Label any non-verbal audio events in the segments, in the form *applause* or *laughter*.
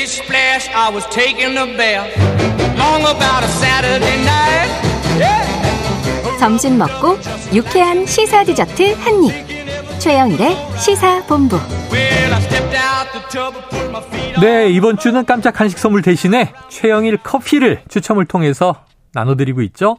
Splish splash, I was taking a bath. Long about a Saturday night. Yeah. 점심 먹고 유쾌한 시사 디저트 한 입. 최영일의 시사 본부. Well, I stepped out the tub and put my feet on. 네, 이번 주는 깜짝 한식 선물 대신에 최영일 커피를 추첨을 통해서 나눠드리고 있죠.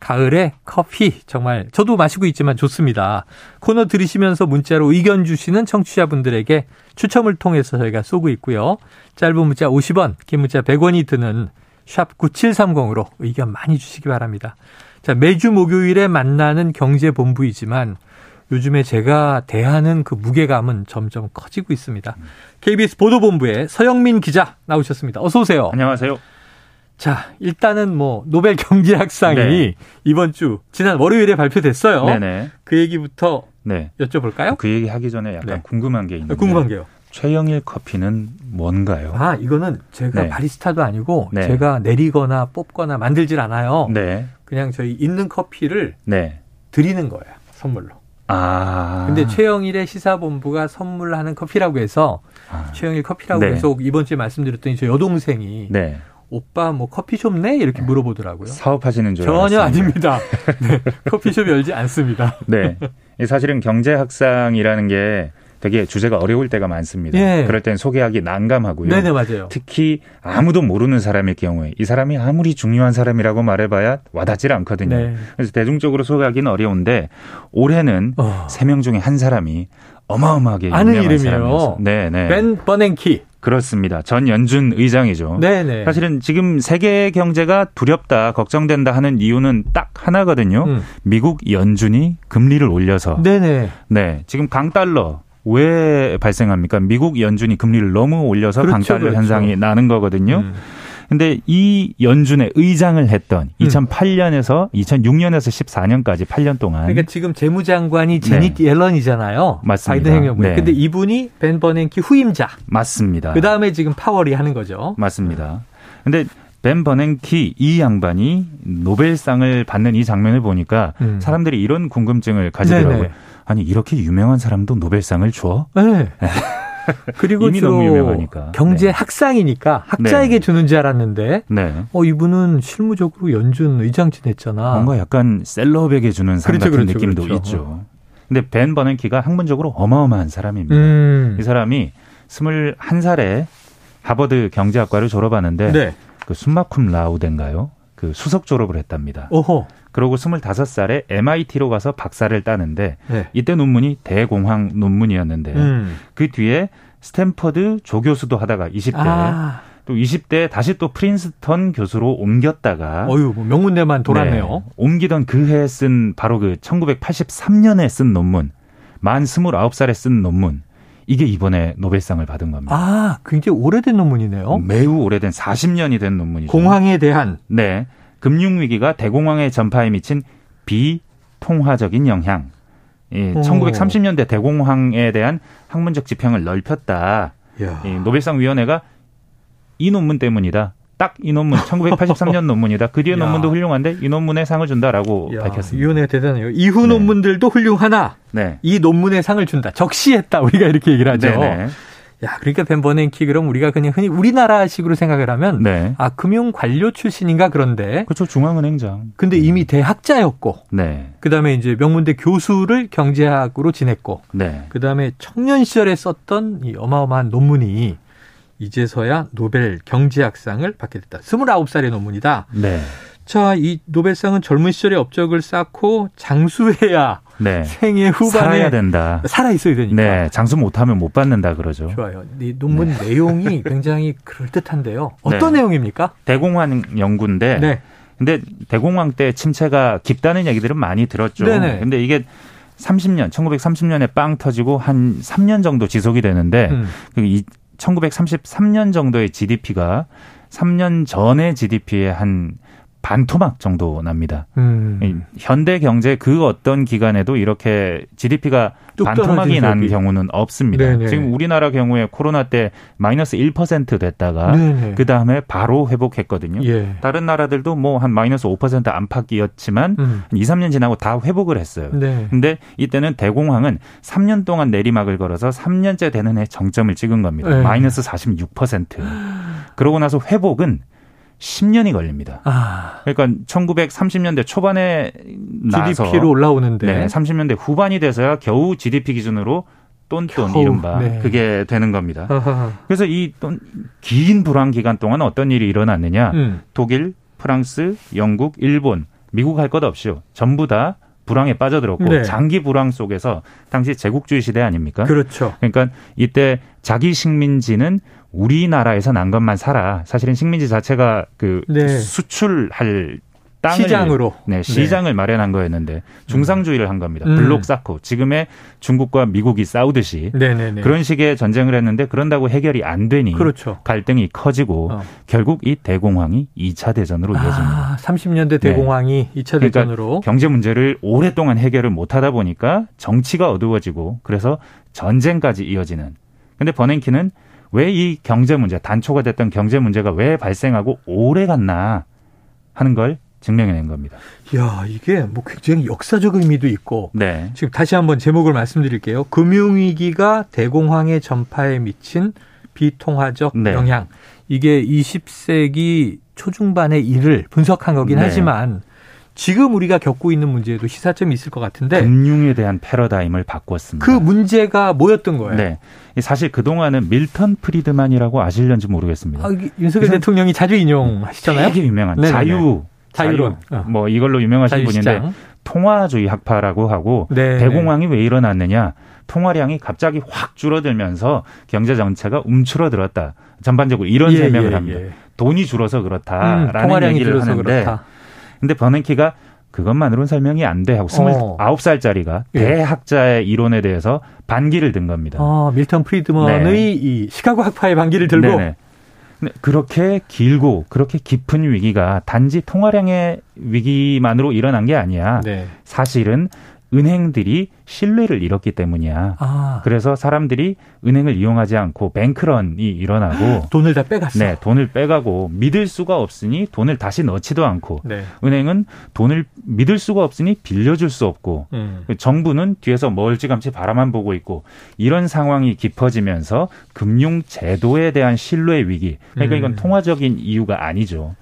가을에 커피 정말 저도 마시고 있지만 좋습니다. 코너 들으시면서 문자로 의견 주시는 청취자분들에게 추첨을 통해서 저희가 쏘고 있고요. 짧은 문자 50원, 긴 문자 100원이 드는 샵 9730으로 의견 많이 주시기 바랍니다. 자, 매주 목요일에 만나는 경제본부이지만 요즘에 제가 대하는 그 무게감은 점점 커지고 있습니다. KBS 보도본부의 서영민 기자 나오셨습니다. 어서 오세요. 안녕하세요. 자, 일단은 뭐 노벨 경제학상이 네. 이번 주 지난 월요일에 발표됐어요. 네네. 그 얘기부터 네. 여쭤볼까요? 그 얘기 하기 전에 약간 네. 궁금한 게 있는데. 궁금한 게요. 최영일 커피는 뭔가요? 아, 이거는 제가 네. 바리스타도 아니고 네. 제가 내리거나 뽑거나 만들질 않아요. 네. 그냥 저희 있는 커피를 네. 드리는 거예요. 선물로. 아. 근데 최영일의 시사본부가 선물하는 커피라고 해서 아. 최영일 커피라고 네. 해서 이번 주에 말씀드렸더니 저 여동생이 네. 오빠 뭐 커피숍 내? 이렇게 물어보더라고요. 사업하시는 줄 전혀 알았습니다. 아닙니다. *laughs* 네, 커피숍 열지 않습니다. 네. 이 사실은 경제학상이라는 게 되게 주제가 어려울 때가 많습니다. 예. 그럴 땐 소개하기 난감하고요. 네네 맞아요. 특히 아무도 모르는 사람일 경우에 이 사람이 아무리 중요한 사람이라고 말해봐야 와닿질 않거든요. 네. 그래서 대중적으로 소개하기는 어려운데 올해는 어. 세명 중에 한 사람이 어마어마하게 아는 유명한 이름이에요. 사람이었어요. 네, 네. 벤 버냉키. 그렇습니다. 전 연준 의장이죠. 네네. 사실은 지금 세계 경제가 두렵다, 걱정된다 하는 이유는 딱 하나거든요. 음. 미국 연준이 금리를 올려서. 네네. 네, 지금 강달러 왜 발생합니까? 미국 연준이 금리를 너무 올려서 그렇죠, 강달러 그렇죠. 현상이 나는 거거든요. 음. 근데 이 연준의 의장을 했던 2008년에서 2006년에서 14년까지 8년 동안 그러니까 지금 재무장관이 옐런이잖아요. 네. 맞습니다. 바이든 행정부. 네. 근데 이분이 벤 버냉키 후임자. 맞습니다. 그 다음에 지금 파월이 하는 거죠. 맞습니다. 근데 벤 버냉키 이 양반이 노벨상을 받는 이 장면을 보니까 음. 사람들이 이런 궁금증을 가지더라고요. 네네. 아니 이렇게 유명한 사람도 노벨상을 줘? 네. *laughs* 그리고 이미 너무 유명하니까. 경제 네. 학상이니까 학자에게 네. 주는 줄 알았는데 네. 어 이분은 실무적으로 연준 의장 지냈잖아. 뭔가 약간 셀럽에게 주는 상 그렇죠, 같은 그렇죠, 느낌도 그렇죠. 있죠. 근데 벤 버냉키가 학문적으로 어마어마한 사람입니다. 음. 이 사람이 21살에 하버드 경제학과를 졸업하는데 네. 그 숨마쿰 라우덴가요? 그 수석 졸업을 했답니다. 오호. 그러고 25살에 MIT로 가서 박사를 따는데 네. 이때 논문이 대공황 논문이었는데 음. 그 뒤에 스탠퍼드 조교수도 하다가 20대 아. 또 20대 다시 또 프린스턴 교수로 옮겼다가 어유 뭐 명문대만 돌았네요. 네, 옮기던 그 해에 쓴 바로 그 1983년에 쓴 논문 만 29살에 쓴 논문 이게 이번에 노벨상을 받은 겁니다. 아, 굉장히 오래된 논문이네요. 매우 오래된 40년이 된 논문이죠. 공황에 대한 네. 금융 위기가 대공황의 전파에 미친 비통화적인 영향. 예, 오. 1930년대 대공황에 대한 학문적 지평을 넓혔다. 야. 이 노벨상 위원회가 이 논문 때문이다. 딱 이 논문, 1983년 논문이다. 그 뒤에 야. 논문도 훌륭한데 이 논문에 상을 준다라고 야, 밝혔습니다. 이 위원회가 대단해요. 이후 네. 논문들도 훌륭하나 네. 이 논문에 상을 준다. 적시했다. 우리가 이렇게 얘기를 하죠. 네네. 야, 그러니까 벤 버냉키 그럼 우리가 그냥 흔히 우리나라식으로 생각을 하면 네. 아, 금융 관료 출신인가 그런데 그렇죠. 중앙은행장. 근데 이미 대학자였고 네. 그다음에 이제 명문대 교수를 경제학으로 지냈고 네. 그다음에 청년 시절에 썼던 이 어마어마한 논문이 이제서야 노벨 경제학상을 받게 됐다. 29살의 논문이다. 네. 자, 이 노벨상은 젊은 시절에 업적을 쌓고 장수해야 네. 생애 후반에 살아야 된다. 살아 있어야 되니까. 네. 장수 못하면 못 받는다 그러죠. 좋아요. 이 논문 내용이 *laughs* 굉장히 그럴 듯한데요. 어떤 네. 내용입니까? 대공황 연구인데 네. 근데 대공황 때 침체가 깊다는 얘기들은 많이 들었죠. 네네. 근데 이게 30년, 1930년에 빵 터지고 한 3년 정도 지속이 되는데 음. 그이 1933년 정도의 GDP가 3년 전의 GDP의 한 반토막 정도 납니다. 음. 이 현대 경제 그 어떤 기간에도 이렇게 GDP가 뚝 반토막이 난 적이. 경우는 없습니다. 네네. 지금 우리나라 경우에 코로나 때 마이너스 1% 됐다가. 그 다음에 바로 회복했거든요. 예. 다른 나라들도 뭐 한 마이너스 5% 안팎이었지만 음. 한 2, 3년 지나고 다 회복을 했어요. 네. 근데 이때는 대공황은 3년 동안 내리막을 걸어서 3년째 되는 해 정점을 찍은 겁니다. 네. 마이너스 46%. 그러고 나서 회복은 10년이 걸립니다. 아, 그러니까 1930년대 초반에 나서 GDP로 올라오는데. 네, 30년대 후반이 돼서야 겨우 GDP 기준으로 똔똔 이른바 네. 그게 되는 겁니다. 아하. 그래서 이 긴 불황 기간 동안 어떤 일이 일어났느냐? 음. 독일, 프랑스, 영국, 일본, 미국 할 것 없이요. 전부 다 불황에 빠져들었고 네. 장기 불황 속에서 당시 제국주의 시대 아닙니까? 그렇죠. 그러니까 이때 자기 식민지는 우리나라에서 난 것만 사라. 사실은 식민지 자체가 그 네. 수출할 땅을 시장으로. 네, 시장을 마련한 거였는데 중상주의를 한 겁니다. 음. 블록 쌓고 지금의 중국과 미국이 싸우듯이 네네네. 그런 식의 전쟁을 했는데 그런다고 해결이 안 되니 그렇죠. 갈등이 커지고 어. 결국 이 대공황이 2차 대전으로 이어집니다. 아, 30년대 대공황이 이 2차 그러니까 대전으로. 경제 문제를 오랫동안 해결을 못 하다 보니까 정치가 어두워지고 그래서 전쟁까지 이어지는. 근데 버냉키는 왜 이 경제 문제, 단초가 됐던 경제 문제가 왜 발생하고 오래 갔나 하는 걸 증명해낸 겁니다. 이야, 이게 뭐 굉장히 역사적 의미도 있고. 네. 지금 다시 한번 제목을 말씀드릴게요. 금융위기가 대공황의 전파에 미친 비통화적 네. 영향. 이게 20세기 초중반의 일을 분석한 거긴 네. 하지만 지금 우리가 겪고 있는 문제에도 시사점이 있을 것 같은데 금융에 대한 패러다임을 바꿨습니다. 그 문제가 뭐였던 거예요? 네. 사실 그동안은 밀턴 프리드만이라고 아실런지 모르겠습니다. 아, 윤석열 대통령이 자주 인용하시잖아요. 되게 유명한 네네네. 자유 자유론. 자유, 어. 뭐 이걸로 유명하신 분인데 자유시장. 통화주의 학파라고 하고 네, 대공황이 왜 일어났느냐? 통화량이 갑자기 확 줄어들면서 경제 정체가 움츠러들었다. 전반적으로 이런 예, 설명을 예, 합니다. 예. 돈이 줄어서 음, 그렇다라는 통화량이 얘기를 줄어서 하는데 그렇다. 근데 버냉키가 그것만으로는 설명이 안 돼 하고 어. 29살짜리가 예. 대학자의 이론에 대해서 반기를 든 겁니다. 아, 밀턴 프리드먼의 네. 이 시카고 학파의 반기를 들고 네네. 그렇게 길고 그렇게 깊은 위기가 단지 통화량의 위기만으로 일어난 게 아니야. 네. 사실은 은행들이 신뢰를 잃었기 때문이야. 아, 그래서 사람들이 은행을 이용하지 않고 뱅크런이 일어나고 돈을 다 빼갔어. 네, 돈을 빼가고 믿을 수가 없으니 돈을 다시 넣지도 않고 네. 은행은 돈을 믿을 수가 없으니 빌려줄 수 없고 음. 정부는 뒤에서 멀찌감치 바라만 보고 있고 이런 상황이 깊어지면서 금융 제도에 대한 신뢰 위기. 그러니까 이건 음. 통화적인 이유가 아니죠.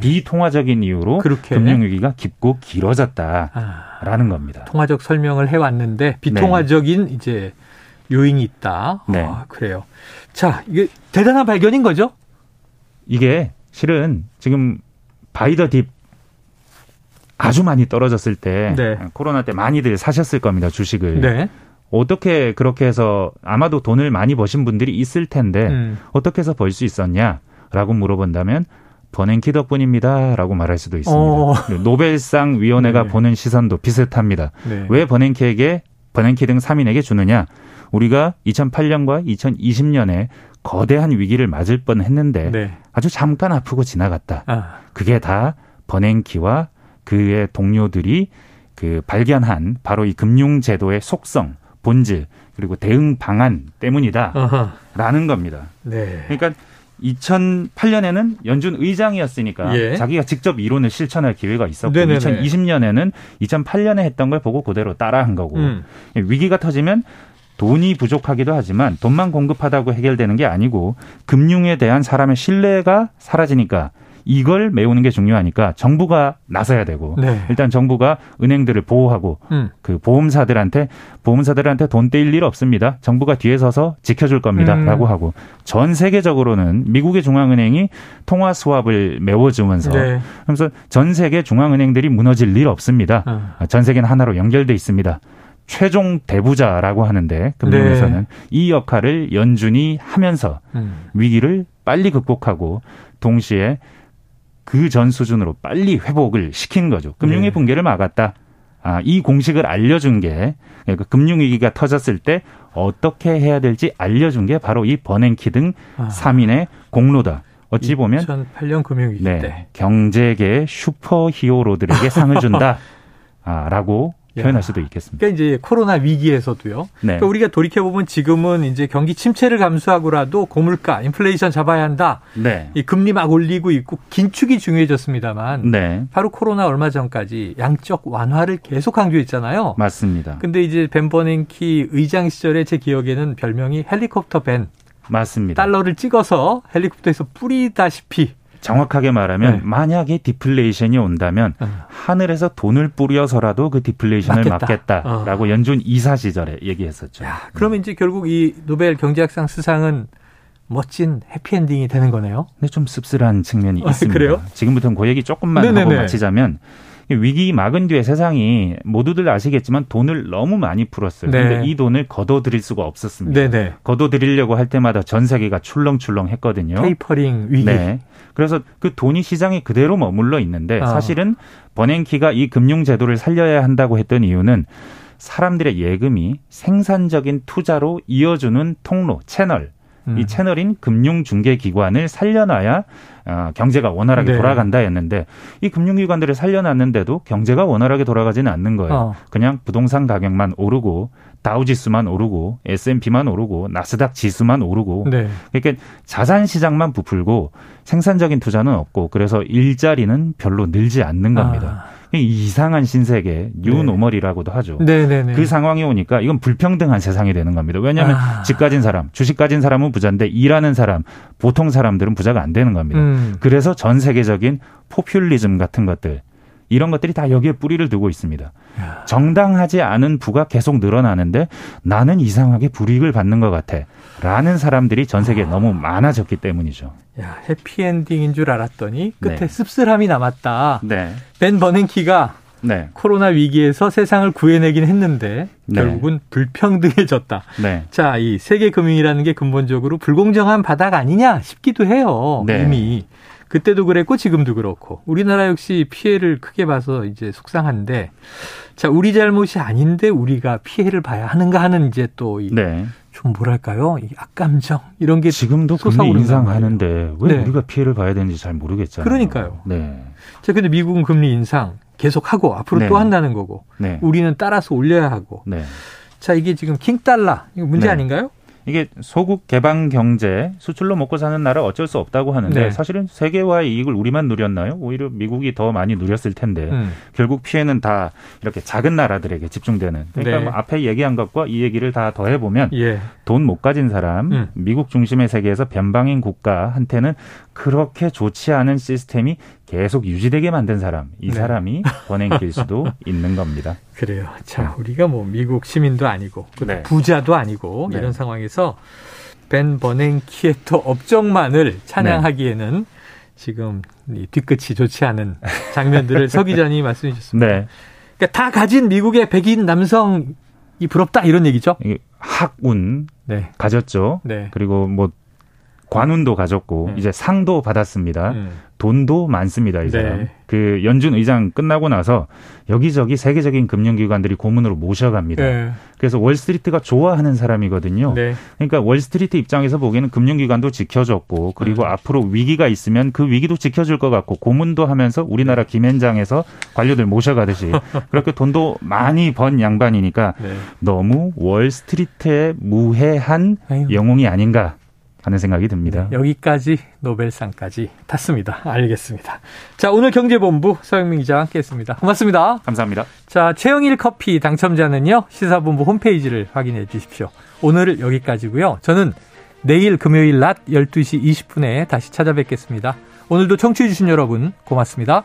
비통화적인 이유로. 금융 위기가 깊고 길어졌다라는 아, 겁니다. 통화적 설명을 해왔는데 비통화적인 이제 요인이 있다. 네. 아, 그래요. 자, 이게 대단한 발견인 거죠? 이게 실은 지금 buy the dip 아주 많이 떨어졌을 때 네. 코로나 때 많이들 사셨을 겁니다 주식을 네. 어떻게 그렇게 해서 아마도 돈을 많이 버신 분들이 있을 텐데 음. 어떻게 해서 벌 수 있었냐라고 물어본다면 버냉키 덕분입니다 라고 말할 수도 있습니다. 어. 노벨상 위원회가 네. 보는 시선도 비슷합니다. 네. 왜 버냉키에게 버냉키 등 3인에게 주느냐? 우리가 2008년과 2020년에 거대한 위기를 맞을 뻔 했는데 네. 아주 잠깐 아프고 지나갔다. 아, 그게 다 버냉키와 그의 동료들이 그 발견한 바로 이 금융 제도의 속성, 본질 그리고 대응 방안 때문이다라는. 겁니다. 네. 그러니까 2008년에는 연준 의장이었으니까 예. 자기가 직접 이론을 실천할 기회가 있었고 네네네. 2020년에는 2008년에 했던 걸 보고 그대로 따라한 거고 음. 위기가 터지면 돈이 부족하기도 하지만 돈만 공급하다고 해결되는 게 아니고 금융에 대한 사람의 신뢰가 사라지니까 이걸 메우는 게 중요하니까 정부가 나서야 되고 네. 일단 정부가 은행들을 보호하고 음. 그 보험사들한테 보험사들한테 돈 떼일 일 없습니다. 정부가 뒤에 서서 지켜줄 겁니다라고 음. 하고 전 세계적으로는 미국의 중앙은행이 통화 수합을 메워주면서 네. 그래서 전 세계 중앙은행들이 무너질 일 없습니다. 어. 전 세계는 하나로 연결돼 있습니다. 최종 대부자라고 하는데 금융에서는 네. 이 역할을 연준이 하면서 음. 위기를 빨리 극복하고 동시에 그 전 수준으로 빨리 회복을 시킨 거죠. 금융의 네. 붕괴를 막았다. 아, 이 공식을 알려준 게 그러니까 금융위기가 터졌을 때 어떻게 해야 될지 알려준 게 바로 이 버냉키 등 아. 3인의 공로다. 어찌 보면 2008년 금융위기 네, 때. 경제계 슈퍼 히어로들에게 상을 준다. *laughs* 아, 라고 야. 표현할 수도 있겠습니다. 그러니까 이제 코로나 위기에서도요. 네. 그러니까 우리가 돌이켜 보면 지금은 이제 경기 침체를 감수하고라도 고물가, 인플레이션 잡아야 한다. 네. 이 금리 막 올리고 있고 긴축이 중요해졌습니다만 네. 바로 코로나 얼마 전까지 양적 완화를 계속 강조했잖아요. 맞습니다. 근데 이제 벤 버냉키 의장 시절에 제 기억에는 별명이 헬리콥터 벤. 맞습니다. 달러를 찍어서 헬리콥터에서 뿌리다시피 정확하게 말하면 네. 만약에 디플레이션이 온다면 어. 하늘에서 돈을 뿌려서라도 그 디플레이션을 막겠다. 어. 막겠다라고 연준 이사 시절에 얘기했었죠. 야, 그러면 이제 결국 이 노벨 경제학상 수상은 멋진 해피엔딩이 되는 거네요. 근데 좀 씁쓸한 측면이 아, 있습니다. 그래요? 지금부터는 그 얘기 조금만 네네네. 하고 마치자면 이 위기 막은 뒤에 세상이 모두들 아시겠지만 돈을 너무 많이 풀었어요. 네. 근데 이 돈을 거둬들일 수가 없었습니다. 네네. 거둬들이려고 할 때마다 전 세계가 출렁출렁 했거든요. 테이퍼링 위기. 네. 그래서 그 돈이 시장에 그대로 머물러 있는데 아. 사실은 버냉키가 이 금융 제도를 살려야 한다고 했던 이유는 사람들의 예금이 생산적인 투자로 이어주는 통로, 채널, 음. 이 채널인 금융중개기관을 살려놔야 어, 경제가 원활하게 네. 돌아간다 했는데 이 금융기관들을 살려놨는데도 경제가 원활하게 돌아가지는 않는 거예요. 어. 그냥 부동산 가격만 오르고 다우지수만 오르고 S&P만 오르고 나스닥 지수만 오르고 네. 그러니까 자산 시장만 부풀고 생산적인 투자는 없고 그래서 일자리는 별로 늘지 않는 겁니다. 이 이상한 신세계 뉴노멀이라고도 하죠. 아. 네네네. 그 상황이 오니까 이건 불평등한 세상이 되는 겁니다. 왜냐하면 아. 집 가진 사람, 주식 가진 사람은 부자인데 일하는 사람, 보통 사람들은 부자가 안 되는 겁니다. 음. 그래서 전 세계적인 포퓰리즘 같은 것들 이런 것들이 다 여기에 뿌리를 두고 있습니다. 야. 정당하지 않은 부가 계속 늘어나는데 나는 이상하게 불이익을 받는 것 같아. 라는 사람들이 전 세계에 너무 많아졌기 때문이죠. 야, 해피엔딩인 줄 알았더니 끝에 네. 씁쓸함이 남았다. 네. 벤 버냉키가 네. 코로나 위기에서 세상을 구해내긴 했는데 네. 결국은 불평등해졌다. 네. 자, 이 세계 금융이라는 게 근본적으로 불공정한 바닥 아니냐 싶기도 해요. 네. 이미 그때도 그랬고 지금도 그렇고 우리나라 역시 피해를 크게 봐서 이제 속상한데 자, 우리 잘못이 아닌데 우리가 피해를 봐야 하는가 하는 이제 또이좀 네. 뭐랄까요? 이 악감정 이런 게 지금도 금리 인상하는데 왜 네. 우리가 피해를 봐야 되는지 잘 모르겠잖아요. 그러니까요. 네. 자, 근데 미국은 금리 인상 계속하고 앞으로 네. 또 한다는 거고 네. 우리는 따라서 올려야 하고 네. 자, 이게 지금 킹달러 이거 문제 네. 아닌가요? 이게 소국 개방 경제 수출로 먹고 사는 나라 어쩔 수 없다고 하는데 네. 사실은 세계화의 이익을 우리만 누렸나요? 오히려 미국이 더 많이 누렸을 텐데 음. 결국 피해는 다 이렇게 작은 나라들에게 집중되는. 그러니까 네. 뭐 앞에 얘기한 것과 이 얘기를 다 더해 보면 예. 돈못 가진 사람, 음. 미국 중심의 세계에서 변방인 국가한테는 그렇게 좋지 않은 시스템이 계속 유지되게 만든 사람, 이 네. 사람이 버냉킬 수도 *laughs* 있는 겁니다. 그래요. 자, 우리가 뭐 미국 시민도 아니고 그 네. 부자도 아니고 네. 이런 상황에서 벤 버냉키의 또 업적만을 찬양하기에는 지금 이 뒤끝이 좋지 않은 장면들을 *laughs* 서 기자님이 말씀해 주셨습니다. 네. 그러니까 다 가진 미국의 백인 남성 이 부럽다 이런 얘기죠. 이게 학운 네. 가졌죠. 네. 그리고 뭐 관운도 가졌고 음. 이제 상도 받았습니다. 음. 돈도 많습니다, 이 사람. 네. 그 연준 의장 끝나고 나서 여기저기 세계적인 금융기관들이 고문으로 모셔갑니다. 네. 그래서 월스트리트가 좋아하는 사람이거든요. 네. 그러니까 월스트리트 입장에서 보기에는 금융기관도 지켜줬고 그리고 음. 앞으로 위기가 있으면 그 위기도 지켜줄 것 같고 고문도 하면서 우리나라 김현장에서 관료들 모셔가듯이 *laughs* 그렇게 돈도 많이 번 양반이니까 네. 너무 월스트리트에 무해한 아유. 영웅이 아닌가 하는 생각이 듭니다. 여기까지 노벨상까지 탔습니다. 알겠습니다. 자, 오늘 경제본부 서영민 기자와 함께 했습니다. 고맙습니다. 감사합니다. 자, 최영일 커피 당첨자는요, 시사본부 홈페이지를 확인해 주십시오. 오늘 여기까지고요 저는 내일 금요일 낮 12시 20분에 다시 찾아뵙겠습니다. 오늘도 청취해주신 여러분, 고맙습니다.